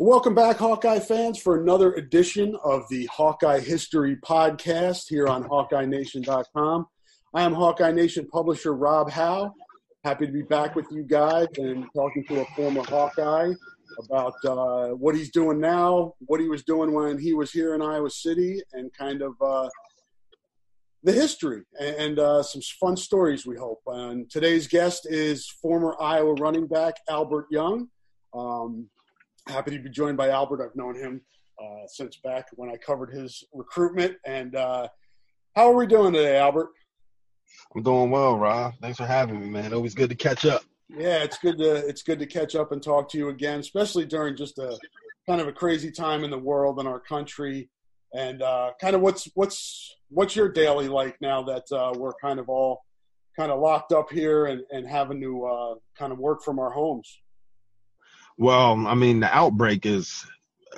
Welcome back, Hawkeye fans, for another edition of the Hawkeye History Podcast here on HawkeyeNation.com. I am Hawkeye Nation publisher Rob Howe. Happy to be back with you guys and talking to a former Hawkeye about uh, what he's doing now, what he was doing when he was here in Iowa City, and kind of uh, the history and uh, some fun stories, we hope. And today's guest is former Iowa running back Albert Young. Um, happy to be joined by Albert. I've known him uh, since back when I covered his recruitment. And uh, how are we doing today, Albert? I'm doing well, Rob. Thanks for having me, man. Always good to catch up. Yeah, it's good to it's good to catch up and talk to you again, especially during just a kind of a crazy time in the world and our country. And uh, kind of what's what's what's your daily like now that uh, we're kind of all kind of locked up here and, and having to uh, kind of work from our homes. Well, I mean, the outbreak is,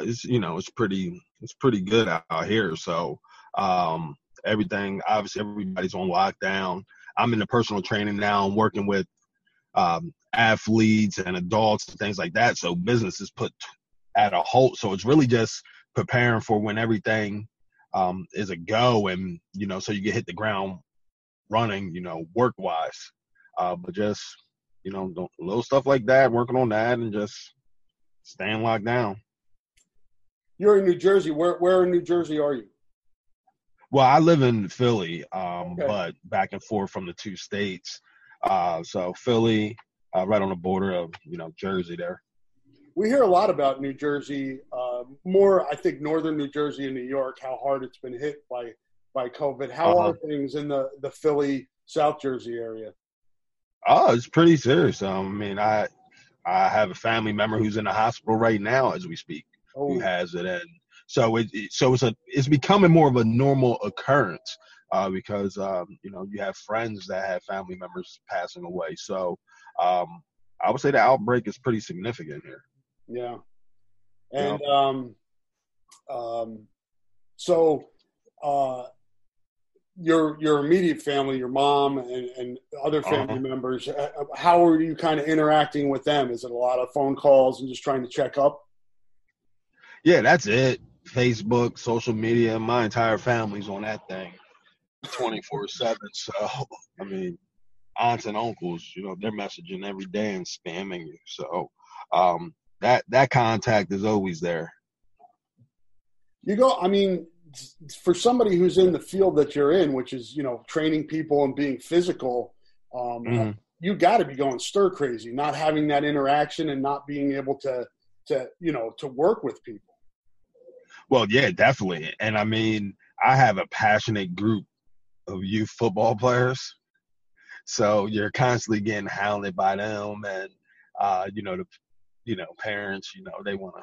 is you know, it's pretty, it's pretty good out, here. So, um, everything, obviously, everybody's on lockdown. I'm in the personal training now. I'm working with um, athletes and adults and things like that. So business is put at a halt. So it's really just preparing for when everything um, is a go, and you know, so you can hit the ground running, you know, work wise. Uh, but just you know, don't- little stuff like that, working on that, and just staying locked down. You're in New Jersey. Where where in New Jersey are you? Well, I live in Philly, um, Okay. but back and forth from the two states. Uh, so Philly, uh, right on the border of you know Jersey there. We hear a lot about New Jersey, uh, more I think northern New Jersey and New York, how hard it's been hit by by COVID. How Uh-huh. are things in the the Philly, South Jersey area? Oh, it's pretty serious. Um, I mean, I I have a family member who's in the hospital right now as we speak. Oh, who has it, and so it, it so it's a it's becoming more of a normal occurrence uh, because um, you know you have friends that have family members passing away. So um, I would say the outbreak is pretty significant here. Yeah. And um, um, so uh, your your immediate family, your mom and, and other family Uh-huh. members, uh, how are you kind of interacting with them? Is it a lot of phone calls and just trying to check up? Yeah, that's it. Facebook, social media, my entire family's on that thing, twenty four seven. So I mean, aunts and uncles, you know, they're messaging every day and spamming you. So um, that that contact is always there. You go. I mean, for somebody who's in the field that you're in, which is you know training people and being physical, um, Mhm. you got to be going stir crazy, not having that interaction and not being able to to you know to work with people. Well, yeah, definitely. And I mean, I have a passionate group of youth football players. So you're constantly getting hounded by them and uh, you know, the you know, parents, you know, they wanna,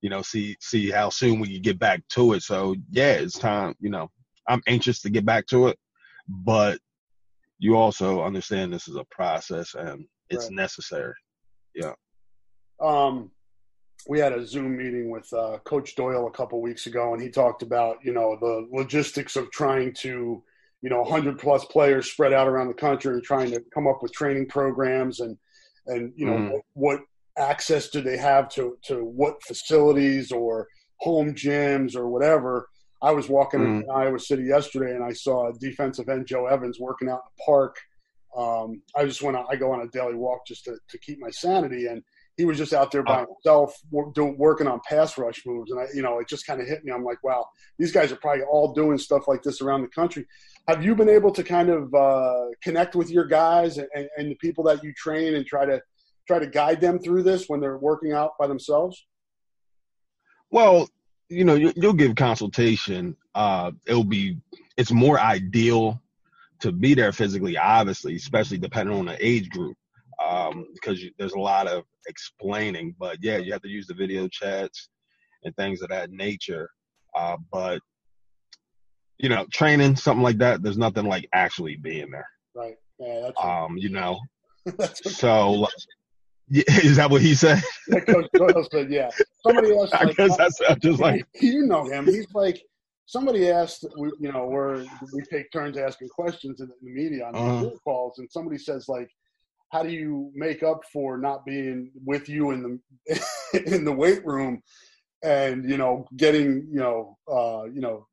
you know, see see how soon we can get back to it. So yeah, it's time, you know, I'm anxious to get back to it, but you also understand this is a process and it's Right. necessary. Yeah. Um, we had a Zoom meeting with uh, Coach Doyle a couple weeks ago, and he talked about you know the logistics of trying to you know 100 plus players spread out around the country and trying to come up with training programs and and you know Mm. what, what access do they have to to what facilities or home gyms or whatever. I was walking Mm. in Iowa City yesterday and I saw defensive end Joe Evans working out in the park. Um, I just went. I go on a daily walk just to, to keep my sanity, and he was just out there by himself doing, working on pass rush moves. And I, you know, it just kind of hit me. I'm like, wow, these guys are probably all doing stuff like this around the country. Have you been able to kind of uh, connect with your guys and, and the people that you train and try to try to guide them through this when they're working out by themselves? Well, you know, you, you'll give consultation. Uh, it'll be, it's more ideal to be there physically, obviously, especially depending on the age group, um, because you, there's a lot of explaining. But yeah, you have to use the video chats and things of that nature. Uh, but you know, training something like that, there's nothing like actually being there. Right. Yeah, that's Um, you know, so yeah, is that what he said? Coach Doyle said. Yeah. Somebody else. I like, guess that's I'm just like, you know him. He's like somebody asked. We, you know, where we take turns asking questions in the media on Uh-huh. these calls, and somebody says like, "How do you make up for not being with you in the in the weight room?" And you know, getting you know, uh, you know,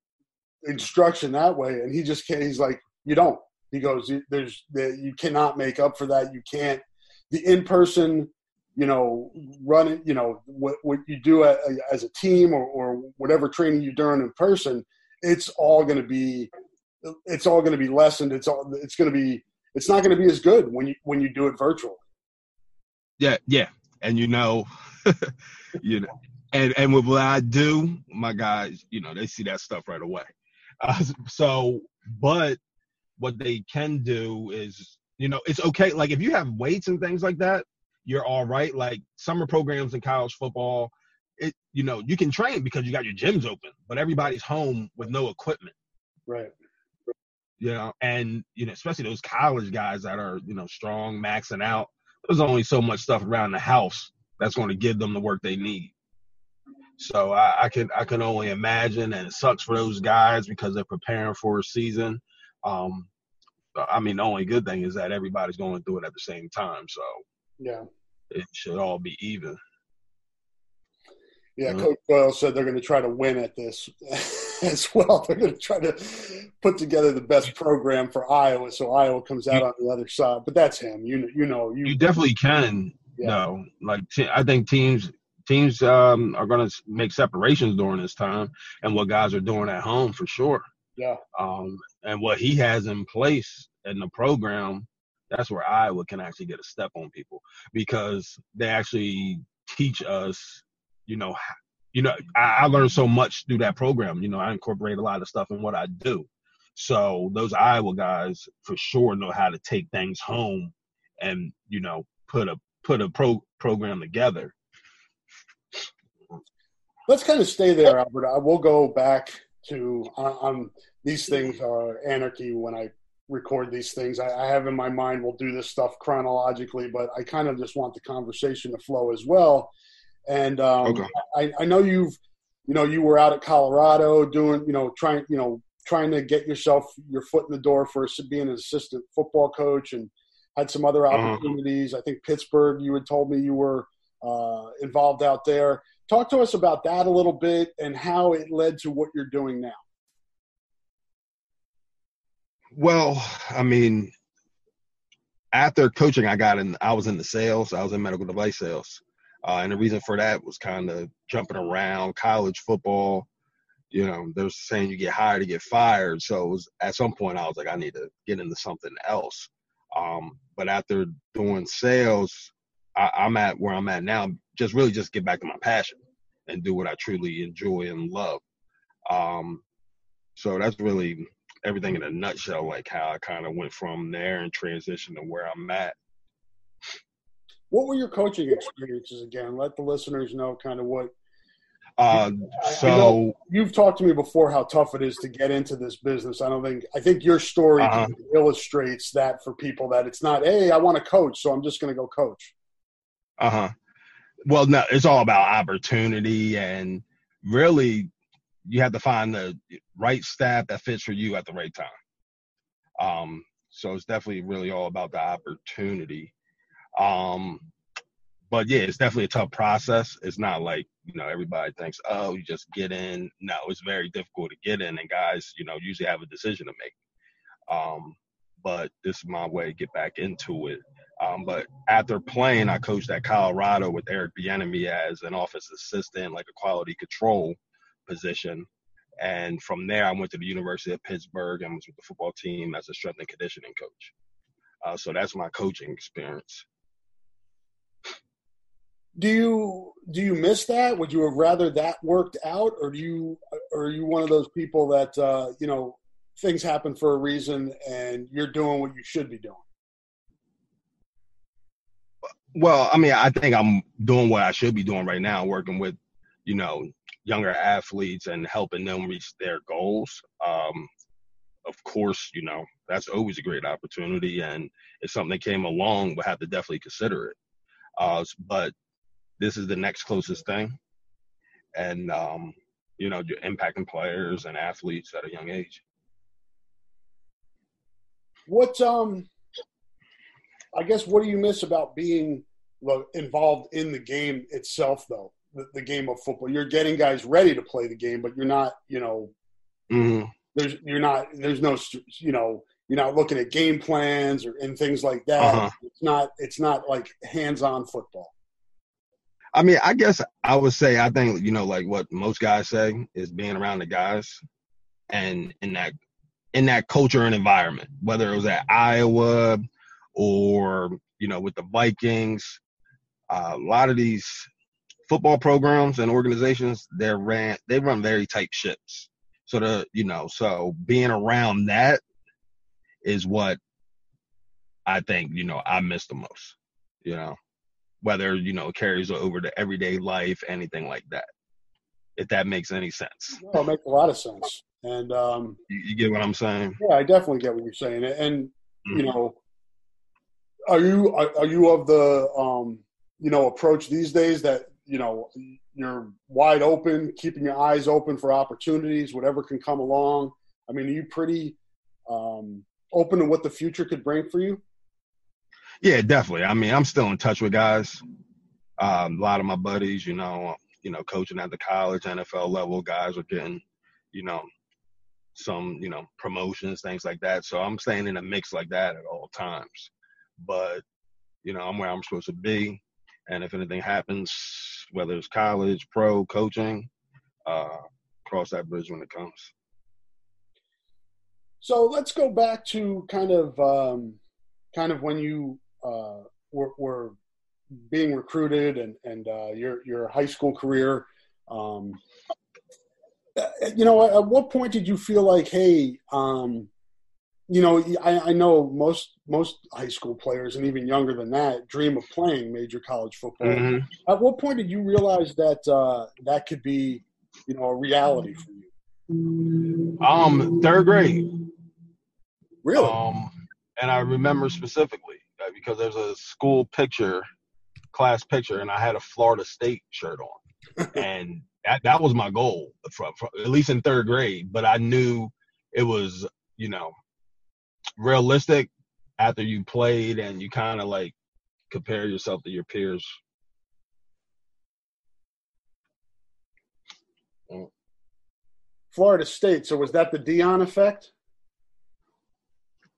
instruction that way, and he just can't. He's like, "You don't." He goes, "There's, you cannot make up for that. You can't." The in person you know, running, you know, what, what you do as a team or, or whatever training you're doing in person, it's all going to be, it's all going to be lessened. It's all, it's going to be, it's not going to be as good when you, when you do it virtually. Yeah, yeah. And you know, you know, and and with what I do, my guys, you know, they see that stuff right away. Uh, so, but what they can do is, you know, it's okay. Like if you have weights and things like that, you're all right. Like summer programs in college football, it you know, you can train because you got your gyms open, but everybody's home with no equipment. Right. You know, and you know, especially those college guys that are, you know, strong, maxing out. There's only so much stuff around the house that's going to give them the work they need. So I, I can I can only imagine, and it sucks for those guys because they're preparing for a season. Um, I mean, the only good thing is that everybody's going through it at the same time, so Yeah. it should all be even. Yeah. Mhm. Coach Doyle said they're going to try to win at this as well. They're going to try to put together the best program for Iowa. So Iowa comes out on the other side, but that's him. You know, you know, you, You definitely can, Yeah. though. Like te- I think teams teams um, are going to make separations during this time, and what guys are doing at home for sure. yeah. um, and what he has in place in the program, that's where Iowa can actually get a step on people because they actually teach us, you know, you know, I, I learned so much through that program. You know, I incorporate a lot of stuff in what I do. So those Iowa guys for sure know how to take things home and you know put a put a pro program together. let's kind of stay there, Albert. I will go back to on, on these things are anarchy when I record these things. I, I have in my mind we'll do this stuff chronologically, but I kind of just want the conversation to flow as well. And um, Okay. I, I know you've, you know, you were out at Colorado doing, you know, trying, you know, trying to get yourself your foot in the door for being an assistant football coach and had some other Uh-huh. opportunities. I think Pittsburgh, you had told me you were uh, involved out there. Talk to us about that a little bit and how it led to what you're doing now. Well, I mean, after coaching, I got in. I was in the sales. I was in medical device sales, uh, and the reason for that was kind of jumping around college football. You know, they're saying you get hired to get fired. So was, at some point, I was like, I need to get into something else. Um, but after doing sales, I, I'm at where I'm at now. Just really just get back to my passion and do what I truly enjoy and love. Um, so that's really everything in a nutshell, like how I kind of went from there and transitioned to where I'm at. What were your coaching experiences again? Let the listeners know kind of what Uh, so you've talked to me before how tough it is to get into this business. I don't think I think your story Uh-huh. illustrates that for people that it's not, hey, I want to coach, so I'm just going to go coach. Uh huh. well, no, it's all about opportunity and really you have to find the right staff that fits for you at the right time. Um, so it's definitely really all about the opportunity. Um, but yeah, it's definitely a tough process. It's not like you know everybody thinks, oh, you just get in. No, it's very difficult to get in, and guys, you know, usually have a decision to make. Um, but this is my way to get back into it. Um, but after playing, I coached at Colorado with Eric Bieniemy as an office assistant, like a quality control position. And from there, I went to the University of Pittsburgh and was with the football team as a strength and conditioning coach. Uh, so that's my coaching experience. Do you do you miss that? Would you have rather that worked out, or do you or are you one of those people that uh, you know things happen for a reason and you're doing what you should be doing? Well, I mean, I think I'm doing what I should be doing right now, working with, you know, younger athletes and helping them reach their goals. Um, of course, you know, that's always a great opportunity. And if something came along, we'll have to definitely consider it. Uh, but this is the next closest thing. And, um, you know, impacting players and athletes at a young age. What, um, I guess, what do you miss about being involved in the game itself, though? The, the, game of football. You're getting guys ready to play the game, but you're not, you know, mm-hmm. there's you're not there's no you know you're not looking at game plans or and things like that. Uh-huh. It's not it's not like hands-on football. I mean, I guess I would say I think you know like what most guys say is being around the guys and in that in that culture and environment, whether it was at Iowa or you know with the Vikings. Uh, a lot of these football programs and organizations they ran they run very tight ships. So the you know so being around that is what i think you know i miss the most you know whether you know carries over to everyday life anything like that if that makes any sense. No, it makes a lot of sense. And um you, you get what i'm saying? Yeah i definitely get what you're saying. And mm-hmm. you know are you are, are you of the um you know approach these days that you know you're wide open, keeping your eyes open for opportunities, whatever can come along. I mean, are you pretty um, open to what the future could bring for you? Yeah, definitely. I mean, I'm still in touch with guys. Um, a lot of my buddies, you know, you know, coaching at the college, NFL level, guys are getting, you know, some, you know, promotions, things like that. So I'm staying in a mix like that at all times. But, you know, I'm where I'm supposed to be. And if anything happens, whether it's college, pro, coaching, uh, cross that bridge when it comes. So let's go back to kind of um, kind of when you uh, were, were, being recruited and and uh, your your high school career. Um, you know, at what point did you feel like, hey, um, you know, I, I, know most most high school players and even younger than that dream of playing major college football. Mm-hmm. At what point did you realize that uh, that could be, you know, a reality for you? Um, third grade. Really? Um, and I remember specifically uh, because there's a school picture, class picture, and I had a Florida State shirt on, and that that was my goal, for, for, at least in third grade. But I knew it was, you know, realistic after you played and you kind of like compare yourself to your peers. Florida State. So was that the Deion effect?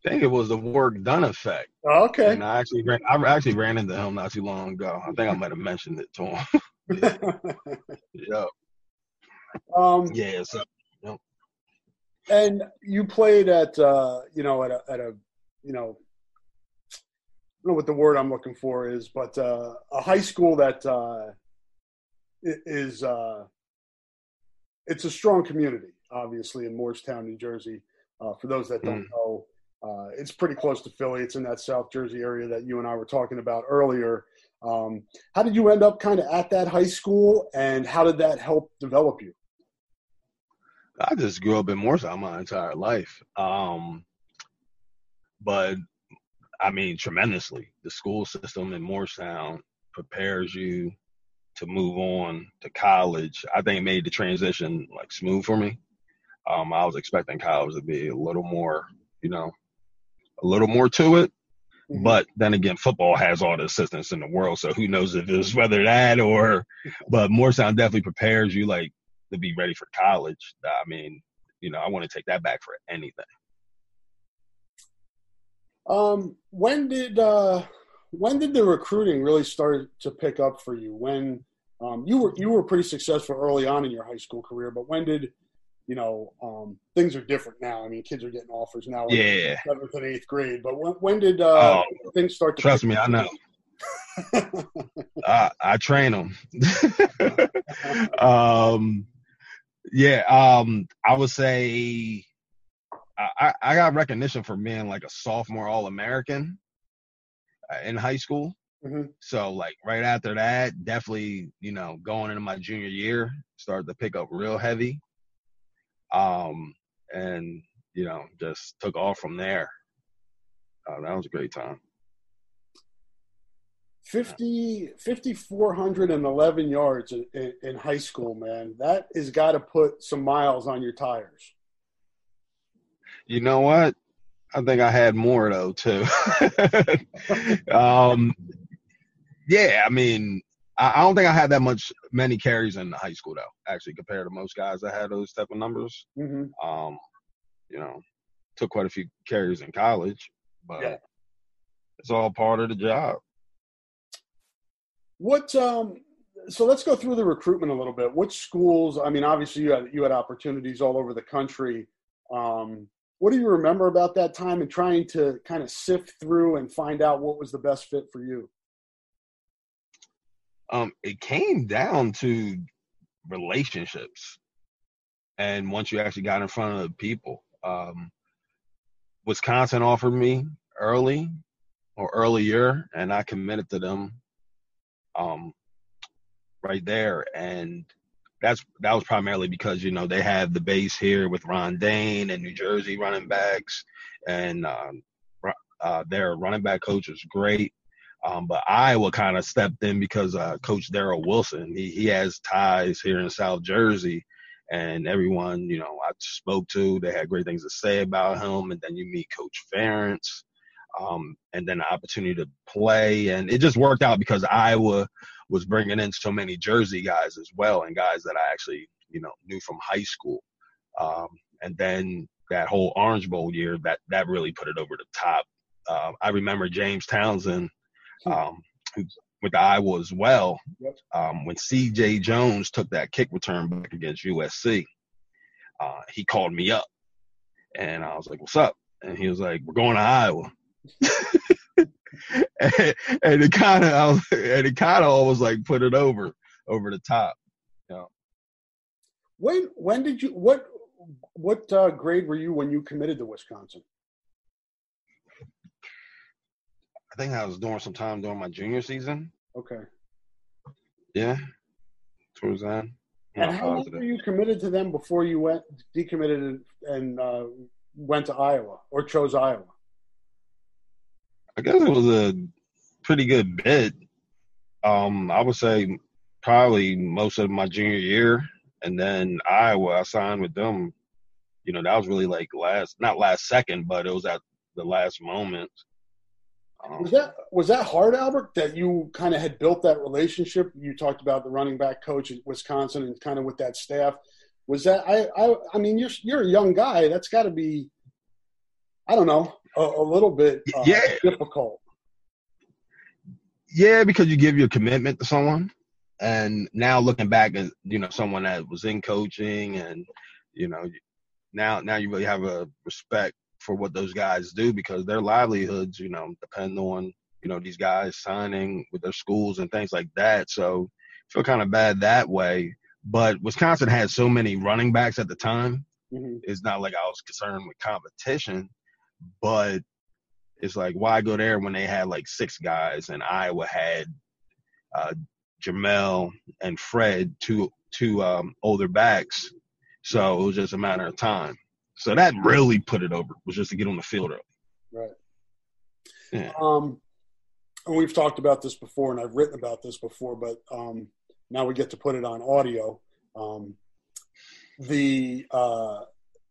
I think it was the Warrick Dunn effect. Oh, okay. And I actually ran, I actually ran into him not too long ago. I think I might have mentioned it to him. yeah. Um, yeah. So and you played at uh, you know at a, at a you know I don't know what the word I'm looking for is, but uh, a high school that uh, is uh, it's a strong community, obviously in Moorestown, New Jersey. Uh, for those that don't mm. know, uh, it's pretty close to Philly. It's in that South Jersey area that you and I were talking about earlier. Um, how did you end up kind of at that high school, and how did that help develop you? I just grew up in Moorestown my entire life. Um, but I mean, tremendously. The school system in Moorestown prepares you to move on to college, I think it made the transition like smooth for me. Um, I was expecting college to be a little more, you know, a little more to it. Mhm. But then again, football has all the assistance in the world, so who knows if it's whether that or. But Moorestown definitely prepares you like to be ready for college. I mean, you know, I want to take that back for anything. Um, when did uh, when did the recruiting really start to pick up for you? When um, you were you were pretty successful early on in your high school career, but when did you know um, things are different now? I mean, kids are getting offers now. Yeah. seventh and eighth grade. But when when did uh, Oh, things start to Trust me, I know. I, I train them. um, yeah. Um, I would say I, I- got recognition for being like a sophomore All American in high school. Mhm. So like right after that, definitely you know going into my junior year, started to pick up real heavy. Um, and you know just took off from there. Uh, that was a great time. 50 5411 yards in, in, in high school man that has got to put some miles on your tires You know what? I think I had more though too. um, yeah, I mean, I, I don't think I had that much many carries in high school though. Actually, compared to most guys that had those type of numbers. hmm Um, you know, took quite a few carries in college, but Yeah. it's all part of the job. What um so let's go through the recruitment a little bit. Which schools i mean obviously you had you had opportunities all over the country. Um what do you remember about that time and trying to kind of sift through and find out what was the best fit for you? Um, it came down to relationships. And once you actually got in front of the people, um, Wisconsin offered me early or earlier, and I committed to them um, right there. And that's that was primarily because you know they have the base here with Ron Dayne and New Jersey running backs, and um, uh, their running back coach was great. Um, but Iowa kind of stepped in because uh, Coach Darrell Wilson, he, he has ties here in South Jersey, and everyone you know I spoke to, they had great things to say about him. And then you meet Coach Ferentz, um, and then the opportunity to play, and it just worked out because Iowa was bringing in so many Jersey guys as well, and guys that I actually you know knew from high school. Um, and then that whole Orange Bowl year, that that really put it over the top. Uh, I remember James Townsend um, who's with Iowa as well. Um, when C.J. Jones took that kick return back against USC, uh, he called me up, and I was like, "What's up?" And he was like, "We're going to Iowa." And, and it kind of, and it kind of almost like put it over, over the top. when when did you what what uh, grade were you when you committed to wisconsin I think I was doing some time during my junior season. okay Yeah, towards then. and how long were you committed to them before you went decommitted and, and uh, went to iowa or chose iowa I guess it was a pretty good bit. Um, I would say probably most of my junior year, and then Iowa. I signed with them. You know, that was really like last, not last second, but it was at the last moment. Um, Was that was that hard, Albert? That you kind of had built that relationship. You talked about the running back coach at Wisconsin and kind of with that staff. Was that I? I, I mean, you're you're a young guy. That's got to be, I don't know, a, a little bit uh, Yeah. difficult. Yeah, because you give your commitment to someone, and now looking back as you know someone that was in coaching, and you know now now you really have a respect for what those guys do because their livelihoods, you know, depend on you know these guys signing with their schools and things like that. So I feel kind of bad that way. But Wisconsin had so many running backs at the time. hmm It's not like I was concerned with competition, but it's like why go there when they had like six guys and Iowa had uh, Jamel and Fred, two two um, older backs. So it was just a matter of time. So that really put it over was just to get on the field early. Right. Yeah. Um, and we've talked about this before, and I've written about this before, but um, now we get to put it on audio. Um, the uh,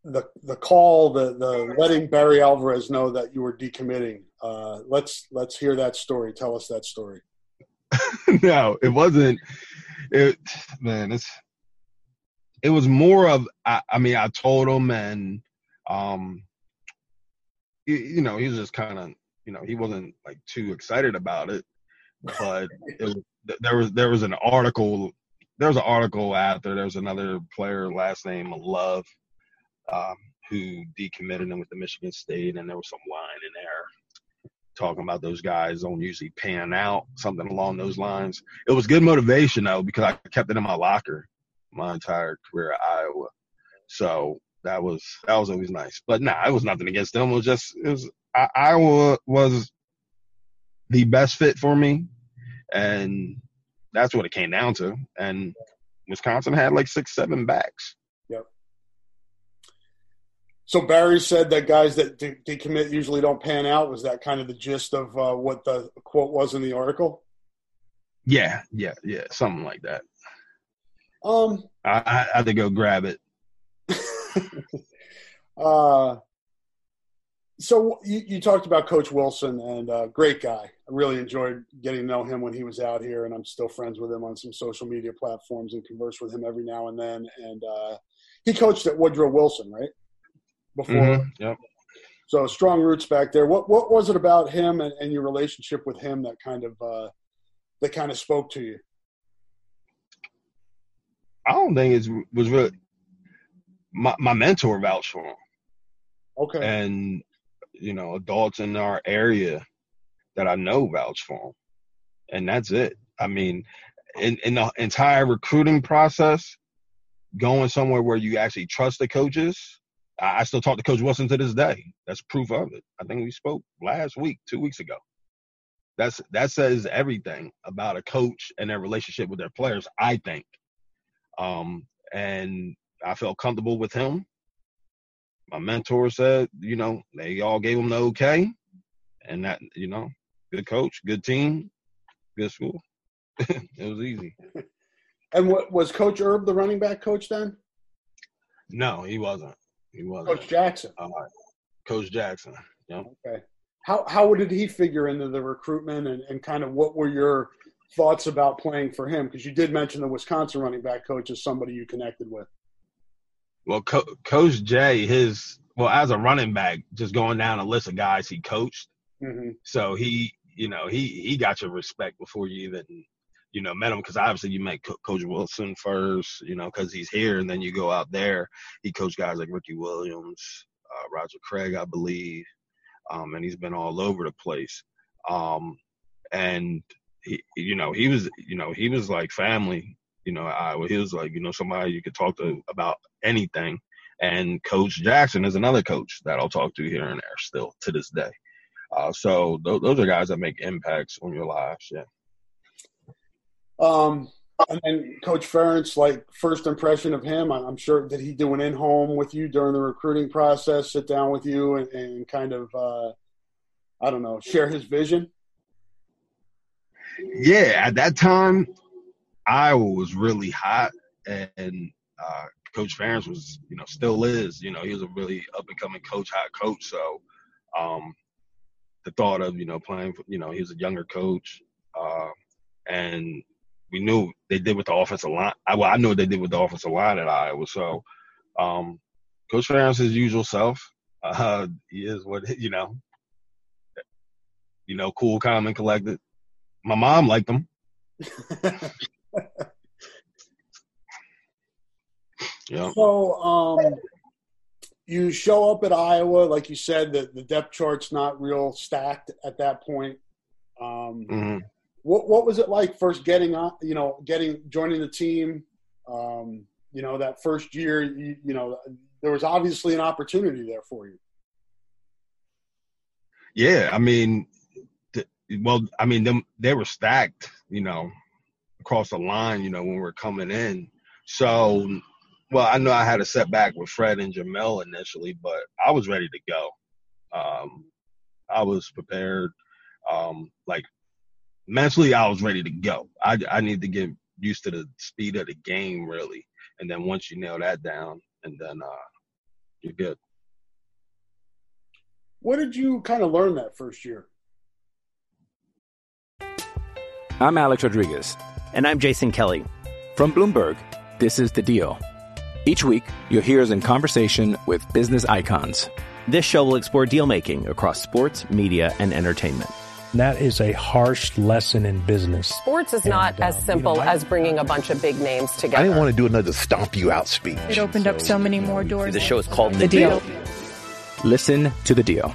the the call, the the letting Barry Alvarez know that you were decommitting. Uh, let's let's hear that story. Tell us that story. no, it wasn't. It man, it's it was more of. I, I mean, I told him, and um, you, you know, he was just kind of, you know, he wasn't like too excited about it, but it was, there was there was an article. There was an article after there was another player, last name Love, um, who decommitted him with the Michigan State, and there was some line in there talking about those guys don't usually pan out, something along those lines. It was good motivation though because I kept it in my locker my entire career at Iowa, so that was that was always nice. But nah, it was nothing against them. It was just it was I, Iowa was the best fit for me, and that's what it came down to. And Wisconsin had like six, seven backs. So Barry said that guys that de- decommit usually don't pan out. Was that kind of the gist of uh, what the quote was in the article? Yeah, yeah, yeah, something like that. Um, I, I had to go grab it. uh, so you, you, talked about Coach Wilson and uh, great guy. I really enjoyed getting to know him when he was out here, and I'm still friends with him on some social media platforms and converse with him every now and then. And uh, he coached at Woodrow Wilson, right? Before, mm-hmm. yep. So strong roots back there. What what was it about him and, and your relationship with him that kind of uh, that kind of spoke to you? I don't think it was really my my mentor vouched for him. Okay. And you know, adults in our area that I know vouch for him. And that's it. I mean, in, in the entire recruiting process, going somewhere where you actually trust the coaches, I, I still talk to Coach Wilson to this day. That's proof of it. I think we spoke last week, two weeks ago. That's that says everything about a coach and their relationship with their players, I think. Um, and I felt comfortable with him. My mentor said, you know, they all gave him the okay, and that, you know, good coach, good team, good school. it was easy. And what was Coach Erb the running back coach then? No, he wasn't. He wasn't. Coach Jackson. Uh, Coach Jackson. Yeah. Okay. How how did he figure into the recruitment and, and kind of what were your thoughts about playing for him? Because you did mention the Wisconsin running back coach as somebody you connected with. Well, Co- Coach Jay, his well as a running back, just going down a list of guys he coached. Mm-hmm. So he, you know, he he got your respect before you even, you know, met him because obviously you met Co- Coach Wilson first, you know, because he's here, and then you go out there. He coached guys like Ricky Williams, uh, Roger Craig, I believe, um, and he's been all over the place. Um, and he, you know, he was, you know, he was like family. You know, I he was like, you know, somebody you could talk to about anything. And Coach Jackson is another coach that I'll talk to here and there still to this day. Uh, so th- those are guys that make impacts on your lives. Yeah. Um, and then Coach Ferentz, like first impression of him, I'm sure did he do an in home with you during the recruiting process, sit down with you and, and kind of, uh, I don't know, share his vision? Yeah, at that time, Iowa was really hot, and uh, Coach Ferentz was, you know, still is. You know, he was a really up and coming coach, hot coach. So, um, the thought of you know playing, you know, he was a younger coach, uh, and we knew they did with the offensive line. I, well, I knew what they did with the offensive line at Iowa. So, um, Coach Ferentz, his usual self. Uh, he is what you know. You know, cool, calm, and collected. My mom liked him. yeah. So, um, you show up at Iowa, like you said, that the depth chart's not real stacked at that point. Um, mm-hmm. What what was it like first getting on? You know, getting joining the team. Um, you know, that first year, you, you know, there was obviously an opportunity there for you. Yeah, I mean, well, I mean, them they were stacked, you know, across the line, you know, when we are coming in. So, well, I know I had a setback with Fred and Jamel initially, but I was ready to go. Um, I was prepared. Um, like mentally, I was ready to go. I I need to get used to the speed of the game really. And then once you nail that down, and then uh, you're good. What did you kind of learn that first year? I'm Alex Rodriguez. And I'm Jason Kelly. From Bloomberg, this is The Deal. Each week, you'll hear us in conversation with business icons. This show will explore deal making across sports, media, and entertainment. That is a harsh lesson in business. Sports is not And, as um, simple you know, I- as bringing a bunch of big names together. I didn't want to do another stomp you out speech. It opened up so many more doors. The show is called The Deal. Listen to The Deal.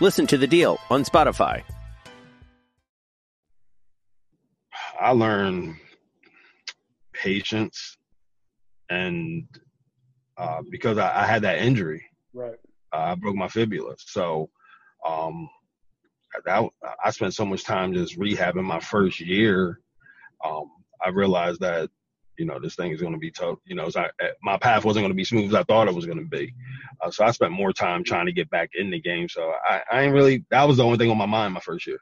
Listen to The Deal on Spotify. I learned patience, and uh, because I, I had that injury, Right. uh, I broke my fibula. So um, that I spent so much time just rehabbing my first year. Um, I realized that you know this thing is going to be tough. You know, not, my path wasn't going to be smooth as I thought it was going to be. Uh, so I spent more time trying to get back in the game. So I, I ain't really. That was the only thing on my mind my first year.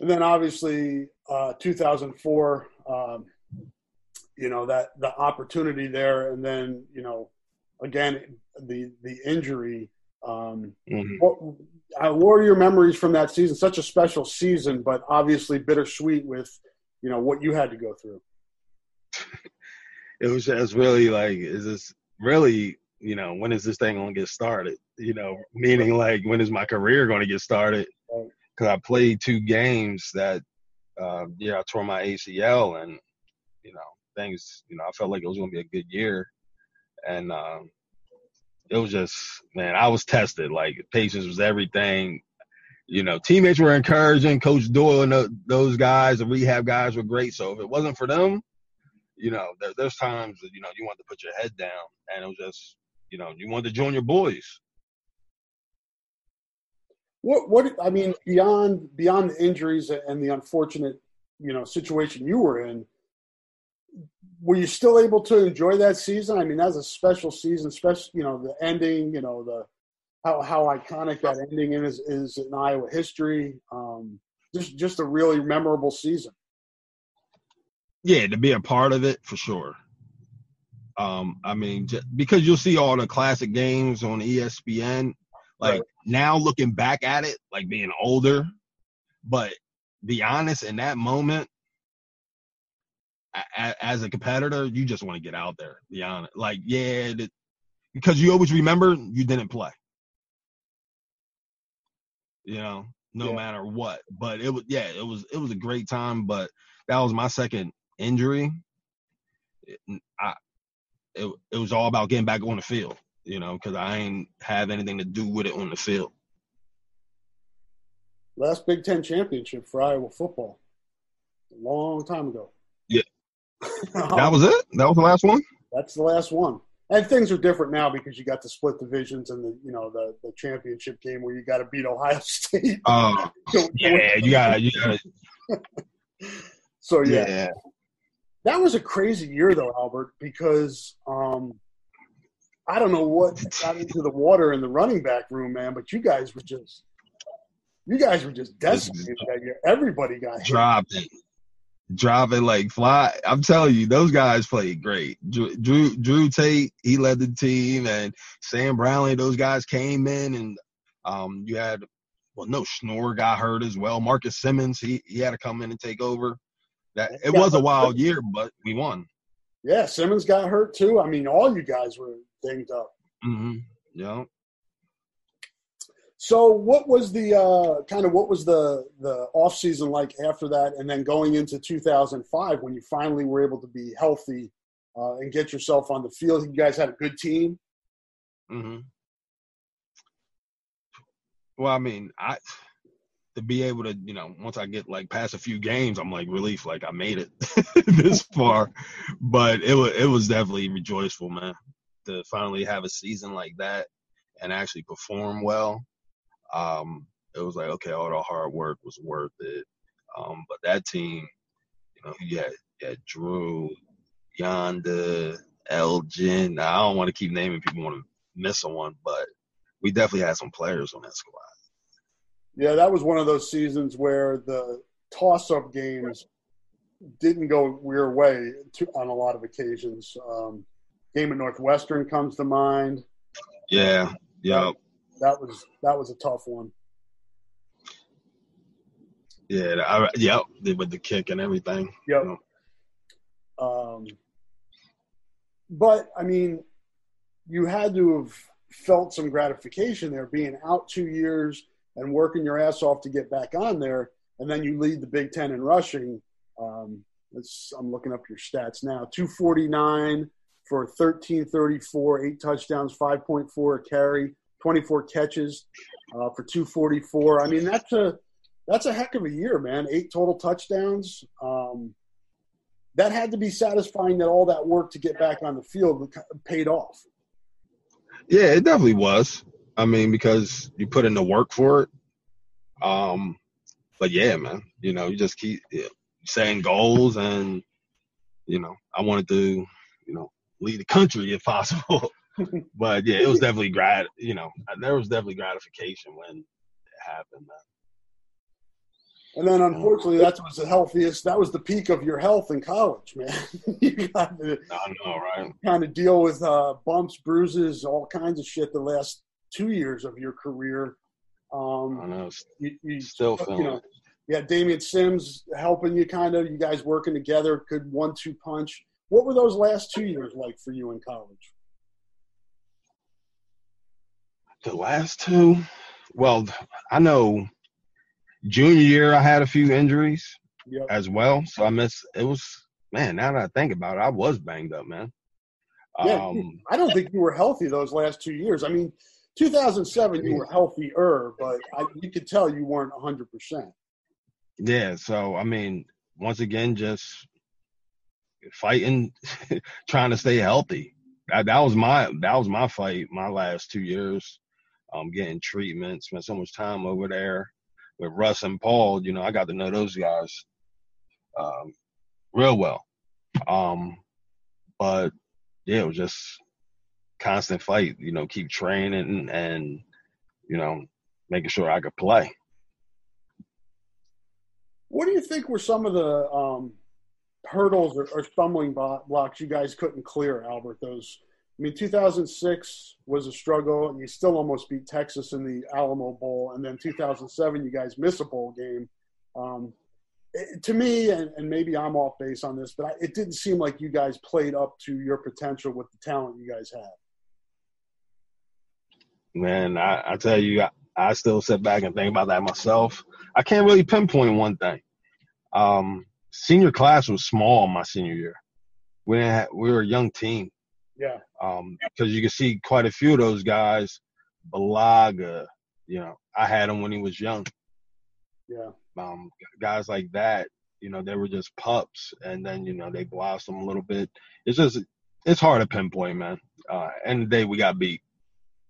And then obviously, uh, 2004, um, you know, that the opportunity there. And then, you know, again, the, the injury. Um, Mhm. what, uh, what are your memories from that season? Such a special season, but obviously bittersweet with, you know, what you had to go through. it was just really like, is this really, you know, when is this thing going to get started? You know, meaning like, when is my career going to get started? Because I played two games that, uh, yeah, I tore my ACL and, you know, things, you know, I felt like it was going to be a good year. And um, it was just, man, I was tested. Like, patience was everything. You know, teammates were encouraging. Coach Doyle and tho- those guys, the rehab guys were great. So if it wasn't for them, you know, there, there's times that, you know, you want to put your head down and it was just, you know, you wanted to join your boys. What, what, I mean, beyond, beyond the injuries and the unfortunate, you know, situation you were in, were you still able to enjoy that season? I mean, that's a special season, special, you know, the ending, you know, the, how, how iconic that ending is, is in Iowa history. Um, just, just a really memorable season. Yeah, to be a part of it for sure. Um, I mean, j- because you'll see all the classic games on ESPN. Like Right. now, looking back at it, like being older, but be honest, in that moment, as a competitor, you just want to get out there. Be honest, like yeah, the, because you always remember you didn't play. You know, no Yeah. matter what. But it was yeah, it was it was a great time. But that was my second injury. It, I it it was all about getting back on the field. You know, because I ain't have anything to do with it on the field. Last Big Ten championship for Iowa football. A long time ago. That was it. That was the last one. That's the last one. And things are different now because you got the split divisions and the you know the, the championship game where you got to beat Ohio State. Oh yeah, you got you got So yeah, yeah. that was a crazy year though, Albert, because um, I don't know what got into the water in the running back room, man, but you guys were just you guys were just decimated that year. Everybody got hit. Dropping like fly. I'm telling you, those guys played great. Drew, Drew, Drew Tate, he led the team, and Sam Brownlee. Those guys came in, and um, you had well, no Schnorr got hurt as well. Marques Simmons, he he had to come in and take over. That it Yeah, was a wild year, but we won. Yeah, Simmons got hurt too. I mean, all you guys were dinged up. hmm Yeah. So, what was the uh, kind of what was the the off season like after that, and then going into 2005 when you finally were able to be healthy uh, and get yourself on the field? You guys had a good team. hmm Well, I mean, I to be able to, you know, once I get like past a few games, I'm like relief, like I made it this far. But it was it was definitely rejoiceful, man, to finally have a season like that and actually perform well. Um, it was like okay, all the hard work was worth it. Um, but that team, you know, you had, you had Drew, Yonda, Elgin. I don't want to keep naming people, want to miss someone, but we definitely had some players on that squad. Yeah, that was one of those seasons where the toss up games didn't go your way to, on a lot of occasions. Um, game at Northwestern comes to mind. Yeah, yeah. That was that was a tough one. Yeah, I, yep, with the kick and everything. Yep. Um, but I mean, you had to have felt some gratification there, being out two years and working your ass off to get back on there, and then you lead the Big Ten in rushing. Um, I'm looking up your stats now. 249 for 1334, eight touchdowns, 5.4 a carry, 24 catches uh, for 244. I mean, that's a that's a heck of a year, man. Eight total touchdowns. Um, that had to be satisfying that all that work to get back on the field paid off. Yeah, it definitely was. I mean, because you put in the work for it. Um, but yeah, man, you know, you just keep setting goals, and you know, I wanted to, you know, lead the country if possible. but yeah, it was definitely grat. You know, there was definitely gratification when it happened. And then unfortunately, that was the healthiest. That was the peak of your health in college, man. you got to I know, right? Kind of deal with uh, bumps, bruises, all kinds of shit the last two years of your career. Um, I know. You, you still feeling you know, Yeah, Damian Sims helping you, kind of. You guys working together, good one-two punch. What were those last two years like for you in college? The last two, well, I know Junior year, I had a few injuries yep. as well, so I missed. It was man. Now that I think about it, I was banged up, man. Yeah, um, I don't think you were healthy those last two years. I mean, 2007 you were healthier, but I, you could tell you weren't 100. percent Yeah, so I mean, once again, just fighting, trying to stay healthy. That, that was my that was my fight. My last two years, um, getting treatment, spent so much time over there with Russ and Paul, you know, I got to know those guys um, real well. Um, but yeah, it was just constant fight. You know, keep training and you know making sure I could play. What do you think were some of the um, hurdles or, or stumbling blocks you guys couldn't clear, Albert? Those I mean, 2006 was a struggle, and you still almost beat Texas in the Alamo Bowl. And then 2007, you guys miss a bowl game. Um, it, to me, and, and, maybe I'm off base on this, but I, it didn't seem like you guys played up to your potential with the talent you guys had. Man, I, I tell you, I, I, still sit back and think about that myself. I can't really pinpoint one thing. Um, senior class was small my senior year. We, had, we were a young team yeah. Um, because you can see quite a few of those guys. Bulaga, you know, I had him when he was young. Yeah. Um, guys like that, you know, they were just pups, and then you know they blossom a little bit. It's just it's hard to pinpoint, man. Uh, end of the day, we got beat,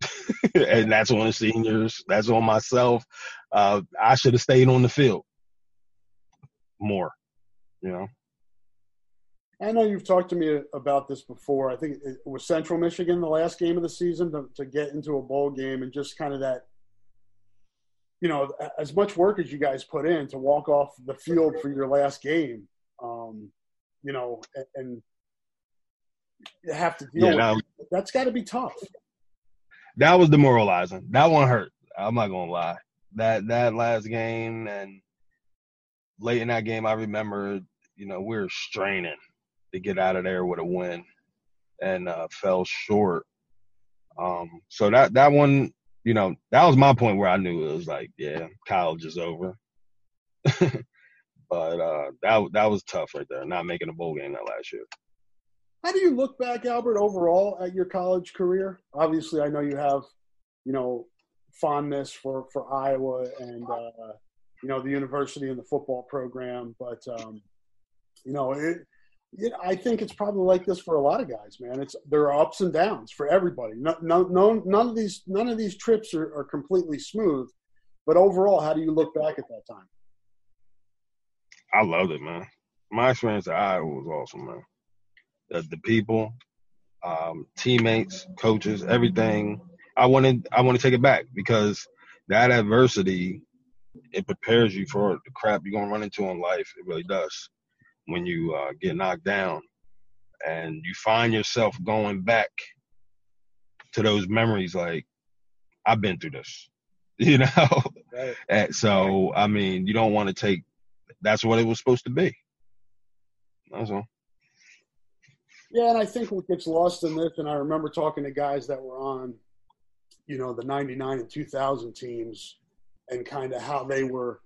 and that's on the seniors. That's on myself. Uh, I should have stayed on the field more, you know. I know you've talked to me about this before. I think it was Central Michigan the last game of the season to, to get into a bowl game and just kind of that, you know, as much work as you guys put in to walk off the field for your last game, um, you know, and, and have to deal yeah, with that, that's got to be tough. That was demoralizing. That one hurt. I'm not gonna lie. That that last game and late in that game, I remember, you know, we were straining to get out of there with a win and uh, fell short. Um, so that that one, you know, that was my point where I knew it was like, yeah, college is over. but uh, that that was tough right there, not making a bowl game that last year. How do you look back, Albert, overall at your college career? Obviously, I know you have, you know, fondness for for Iowa and uh, you know the university and the football program, but um, you know it you know, I think it's probably like this for a lot of guys, man. It's there are ups and downs for everybody. No, no, no none of these none of these trips are, are completely smooth. But overall, how do you look back at that time? I loved it, man. My experience at Iowa was awesome, man. The, the people, um, teammates, coaches, everything. I wanted I want to take it back because that adversity it prepares you for the crap you're gonna run into in life. It really does when you uh, get knocked down, and you find yourself going back to those memories. Like I've been through this, you know. Right. and so I mean, you don't want to take. That's what it was supposed to be. That's all. Yeah, and I think what gets lost in this, and I remember talking to guys that were on, you know, the 99 and 2000 teams and kind of how they were,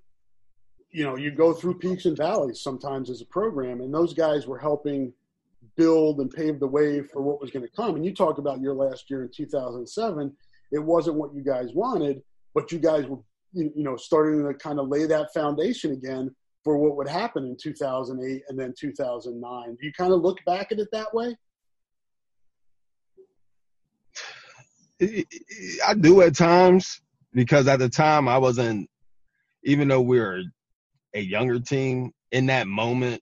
you know, you go through peaks and valleys sometimes as a program, and those guys were helping build and pave the way for what was going to come. And you talk about your last year in 2007, it wasn't what you guys wanted, but you guys were, you you know, starting to kind of lay that foundation again for what would happen in 2008 and then 2009. Do you kind of look back at it that way? I do at times because at the time I wasn't, even though we were a younger team in that moment,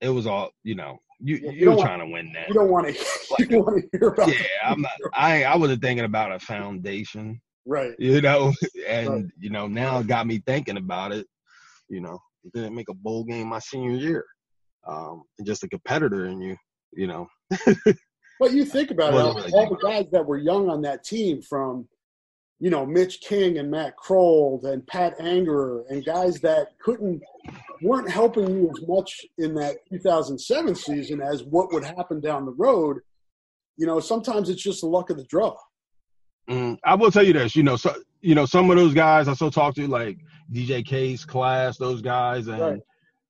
it was all you know. You Yeah, you you were don't trying to win that. You don't want to. You don't want to hear about. Yeah, I'm not. I I wasn't thinking about a foundation, Right. you know, and Right. you know now it got me thinking about it. You know, didn't make a bowl game my senior year. Um, and just a competitor in you, you know. But you think about it, all, really all the guys that were young on that team, from you know Mitch King and Matt Kroul and Pat Angerer, and guys that couldn't weren't helping you as much in that 2007 season as what would happen down the road. You know, sometimes it's just the luck of the draw. Mm, I will tell you this, you know, so you know, some of those guys I still talk to, like DJ Case, class, those guys, and Right.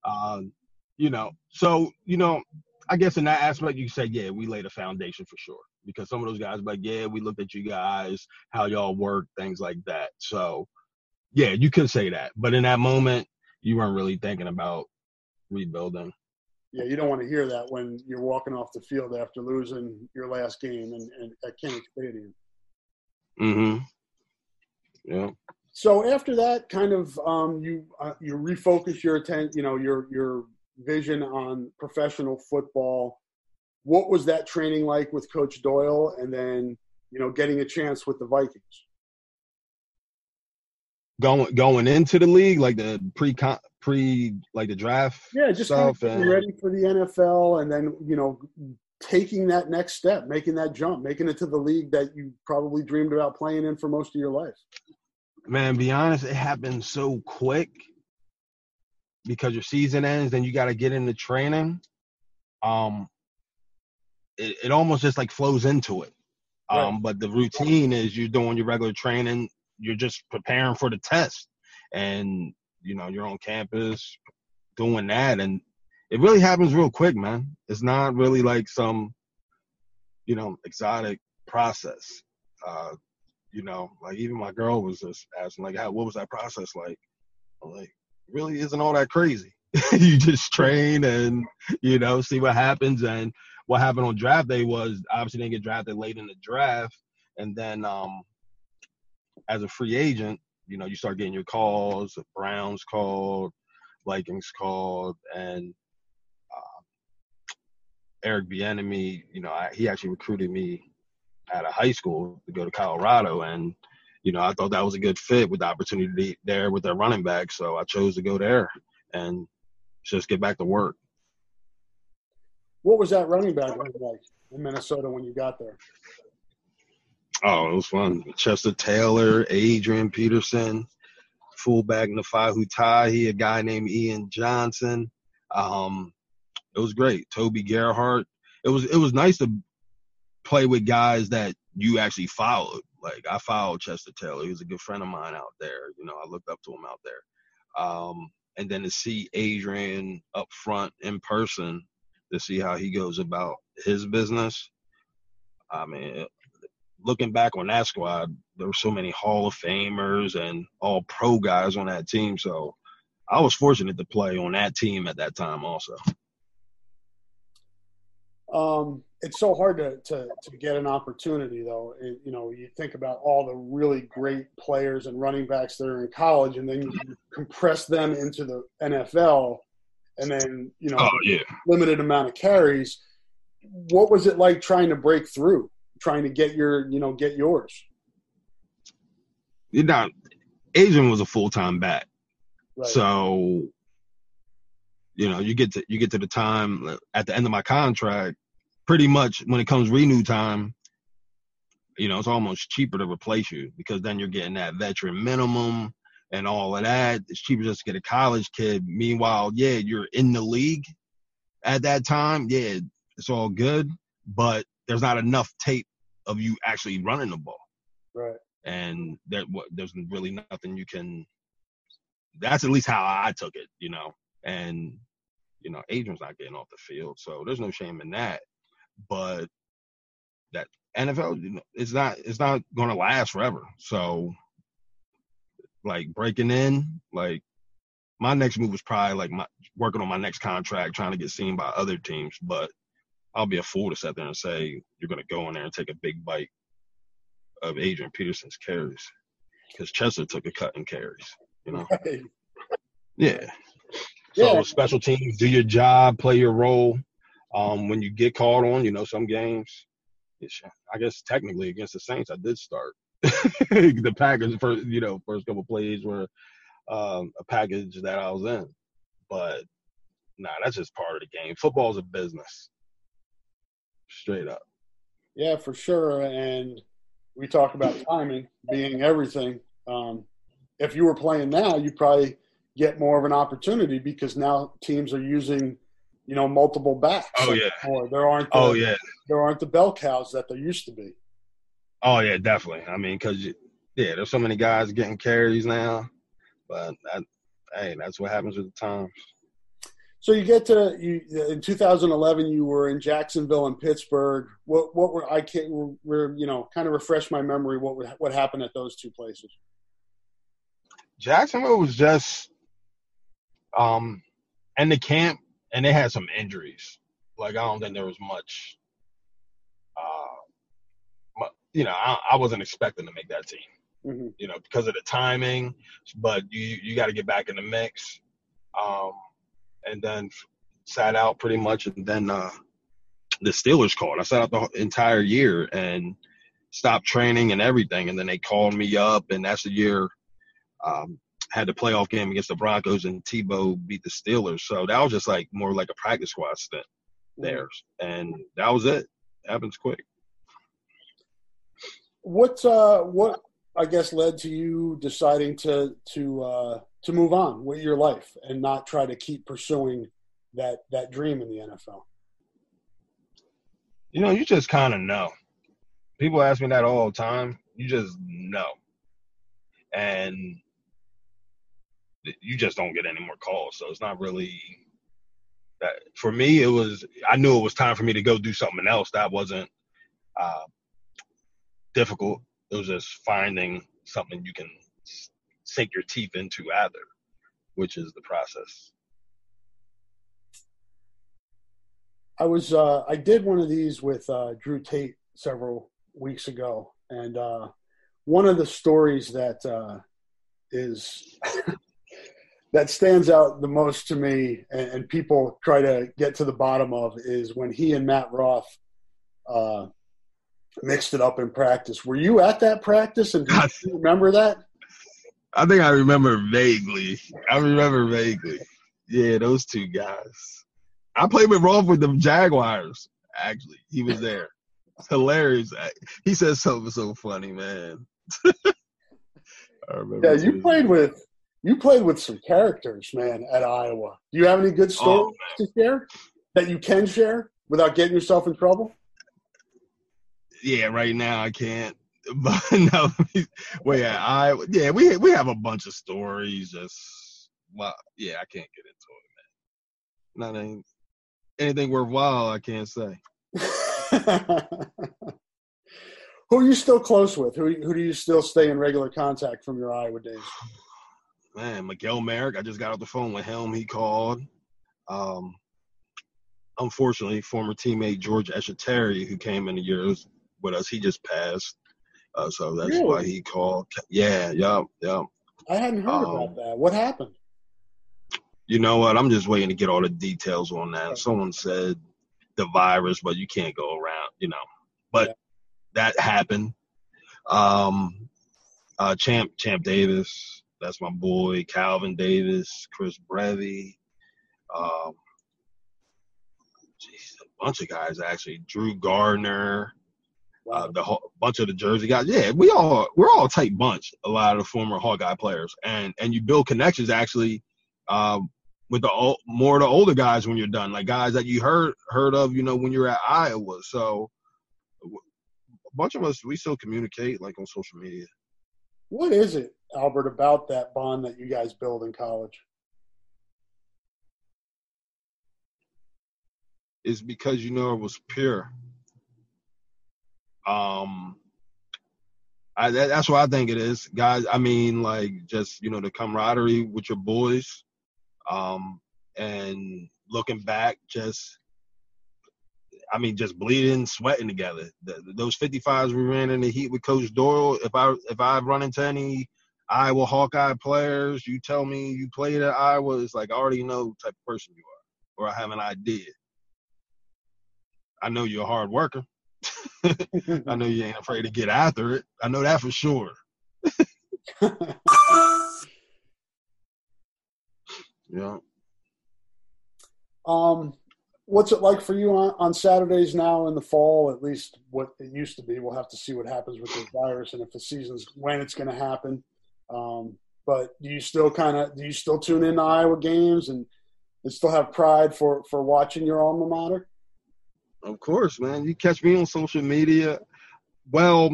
um, you know, so you know, I guess in that aspect, you say, yeah, we laid a foundation for sure, because some of those guys, like, yeah, we looked at you guys, how y'all work, things like that. So, yeah, you could say that, but in that moment, you weren't really thinking about rebuilding. Yeah, you don't want to hear that when you're walking off the field after losing your last game in, in, at Kinnick Stadium. Mm-hmm. Yeah. so after that kind of um, you uh, you refocus your attention you know your your vision on professional football what was that training like with coach doyle and then you know getting a chance with the vikings Going going into the league, like the pre pre like the draft yeah just kind of getting and ready for the nfl and then you know taking that next step making that jump making it to the league that you probably dreamed about playing in for most of your life man, be honest, it happened so quick because your season ends, then you got to get into training. Um, it, it almost just like flows into it. Um, Right. but the routine is you're doing your regular training, you're just preparing for the test, and you know you're on campus doing that, and it really happens real quick, man. It's not really like some, you know, exotic process. Uh, you know, like even my girl was just asking, like, how what was that process like? I'm like, really isn't all that crazy. you just train and you know see what happens. And what happened on draft day was obviously didn't get drafted late in the draft, and then um, as a free agent, you know, you start getting your calls. Browns called, Vikings called, and uh, Eric Bieniemy, you know, I, he actually recruited me out of high school to go to Colorado, and you know, I thought that was a good fit with the opportunity there with their running back, so I chose to go there and just get back to work. What was that running back like in minnesota when you got there Oh, it was fun. Chester Taylor, Adrian Peterson, fullback Naufahu Tahi, a guy named Ian Johnson. Um, it was great. Toby Gerhart. It was it was nice to play with guys that you actually followed. Like I followed Chester Taylor. He was a good friend of mine out there. You know, I looked up to him out there. Um, and then to see Adrian up front in person, to see how he goes about his business. I mean, looking back on that squad, there were so many Hall of Famers and all pro guys on that team. So I was fortunate to play on that team at that time also. Um, it's so hard to, to, to get an opportunity, though. It, you know, you think about all the really great players and running backs that are in college, and then you compress them into the NFL, and then you know, Oh yeah. limited amount of carries. What was it like trying to break through, trying to get your, you know, get yours? You know, Adrian was a full time back. Right. So, you know, you get to you get to the time uh, at the end of my contract, pretty much when it comes renew time, you know, it's almost cheaper to replace you because then you're getting that veteran minimum and all of that. It's cheaper just to get a college kid. Meanwhile, yeah, you're in the league at that time. Yeah, it's all good, but there's not enough tape of you actually running the ball. Right. And there, there's really nothing you can. That's at least how I took it, you know. And you know, Adrian's not getting off the field, so there's no shame in that. But that NFL, you know, it's not it's not going to last forever. So, like breaking in, like my next move was probably like my working on my next contract, trying to get seen by other teams. But I'll be a fool to sit there and say you're going to go in there and take a big bite of Adrian Peterson's carries because Chester took a cut in carries. You know, Right. yeah. So Yeah. special teams, do your job, play your role. Um, when you get called on, you know, some games, I guess technically against the Saints, I did start. the package for you know, first couple plays were um, a package that I was in, but nah, that's just part of the game. Football's a business, straight up. Yeah, for sure. And we talk about timing being everything. Um, if you were playing now, you'd probably get more of an opportunity because now teams are using, you know, multiple backs. Oh, yeah. Or there aren't. The, Oh yeah, There aren't the bell cows that there used to be. Oh yeah, definitely. I mean, cause you, yeah, there's so many guys getting carries now, but that, hey, that's what happens with the times. So you get to you in 2011. You were in Jacksonville and Pittsburgh. What what were I can't we're you know kind of refresh my memory. What were- what happened at those two places? Jacksonville was just um in the camp and they had some injuries. Like I don't think there was much mu- you know, I, I wasn't expecting to make that team, hmm you know, because of the timing, but you you got to get back in the mix. Um and then sat out pretty much and then uh the Steelers called. I sat out the entire year and stopped training and everything and then they called me up and that's the year um had the playoff game against the Broncos and Tebow beat the Steelers. So that was just like more like a practice squad stint there. And that was it. happens quick. What uh, what I guess led to you deciding to to uh, to move on with your life and not try to keep pursuing that that dream in the NFL? You know, you just kind of know. People ask me that all the time. You just know. And you just don't get any more calls. So it's not really that for me it was I knew it was time for me to go do something else. That wasn't uh, difficult. It was just finding something you can sink your teeth into either, which is the process. I was uh, I did one of these with uh, Drew Tate several weeks ago, and uh, one of the stories that uh, is that stands out the most to me, and, and people try to get to the bottom of, is when he and Matt Roth uh, mixed it up in practice. Were you at that practice, and do you remember that? I think I remember vaguely. I remember vaguely. Yeah, those two guys. I played with Roth with the Jaguars. Actually, he was there. Hilarious. He said something so funny, man. I remember. Yeah, you played with you played with some characters, man, at Iowa. Do you have any good oh, stories Oh, to share that you can share without getting yourself in trouble? Yeah, right now I can't. But no, well, yeah, I yeah, we we have a bunch of stories. Just well, yeah, I can't get into it, man. Not any, anything worthwhile. I can't say. who are you still close with? Who who do you still stay in regular contact from your Iowa days? Man, Miguel Merrick, I just got off the phone with him. He called. Um, unfortunately, former teammate George Eschateri, who came in the years with us, he just passed. Uh, so that's Really? why he called. Yeah, yeah, yeah. I hadn't heard Um, about that. What happened? You know what? I'm just waiting to get all the details on that. Someone said the virus, but you can't go around, you know. But Yeah. that happened. Um, uh, Champ Champ Davis, that's my boy. Calvin Davis, Chris Brevy, Um, geez, a bunch of guys actually. Drew Gardner, uh, the whole bunch of the Jersey guys. Yeah, we all we're all a tight bunch. A lot of the former Hawkeye players, and and you build connections actually um, with the old, more of the older guys when you're done, like guys that you heard heard of, you know, when you're at Iowa. So a bunch of us we still communicate like on social media. What is it, Albert, about that bond that you guys build in college? Is because you know it was pure. Um, I that, that's what I think it is, guys. I mean, like just you know the camaraderie with your boys, um, and looking back, just I mean, just bleeding, sweating together. The, those 55s we ran in the heat with Coach Doyle. If I if I run into any Iowa Hawkeye players, you tell me you played at Iowa, it's like I already know type of person you are, or I have an idea. I know you're a hard worker. I know you ain't afraid to get after it. I know that for sure. yeah. Um, what's it like for you on, on Saturdays now in the fall? At least what it used to be. We'll have to see what happens with this virus and if the season's when it's going to happen. Um, but do you still kind of do you still tune in to Iowa games and, and still have pride for for watching your alma mater? Of course, man. You catch me on social media. Well,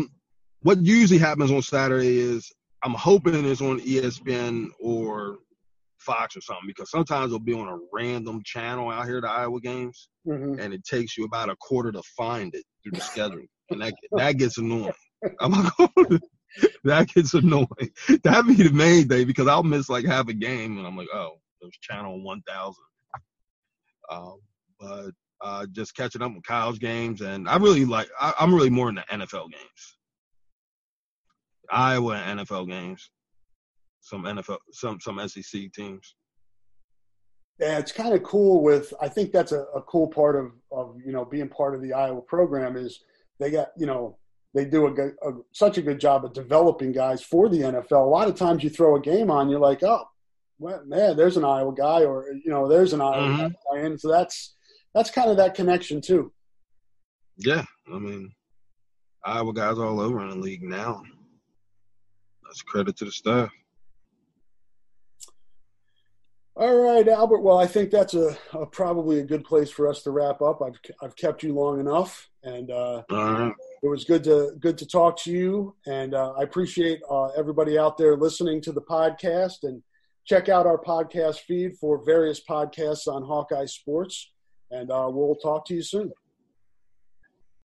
what usually happens on Saturday is I'm hoping it's on ESPN or Fox or something because sometimes it'll be on a random channel out here the Iowa games, mm-hmm. and it takes you about a quarter to find it through the schedule, and that that gets annoying. I'm like, that gets annoying. That'd be the main thing because I'll miss like half a game, and I'm like, oh, there's channel 1000. Um, but uh, just catching up with college games, and I really like. I, I'm really more into NFL games, Iowa NFL games some NFL, some some SEC teams. Yeah, it's kind of cool. With I think that's a, a cool part of of you know being part of the Iowa program is they got you know they do a, a, such a good job of developing guys for the NFL. A lot of times you throw a game on, you're like, oh, well, man, there's an Iowa guy, or you know, there's an Iowa mm-hmm. guy, and so that's that's kind of that connection too. Yeah, I mean, Iowa guys all over in the league now. That's credit to the staff. All right, Albert. Well, I think that's a, a, probably a good place for us to wrap up. I've I've kept you long enough, and uh, right. it was good to good to talk to you. And uh, I appreciate uh, everybody out there listening to the podcast. And check out our podcast feed for various podcasts on Hawkeye Sports. And uh, we'll talk to you soon.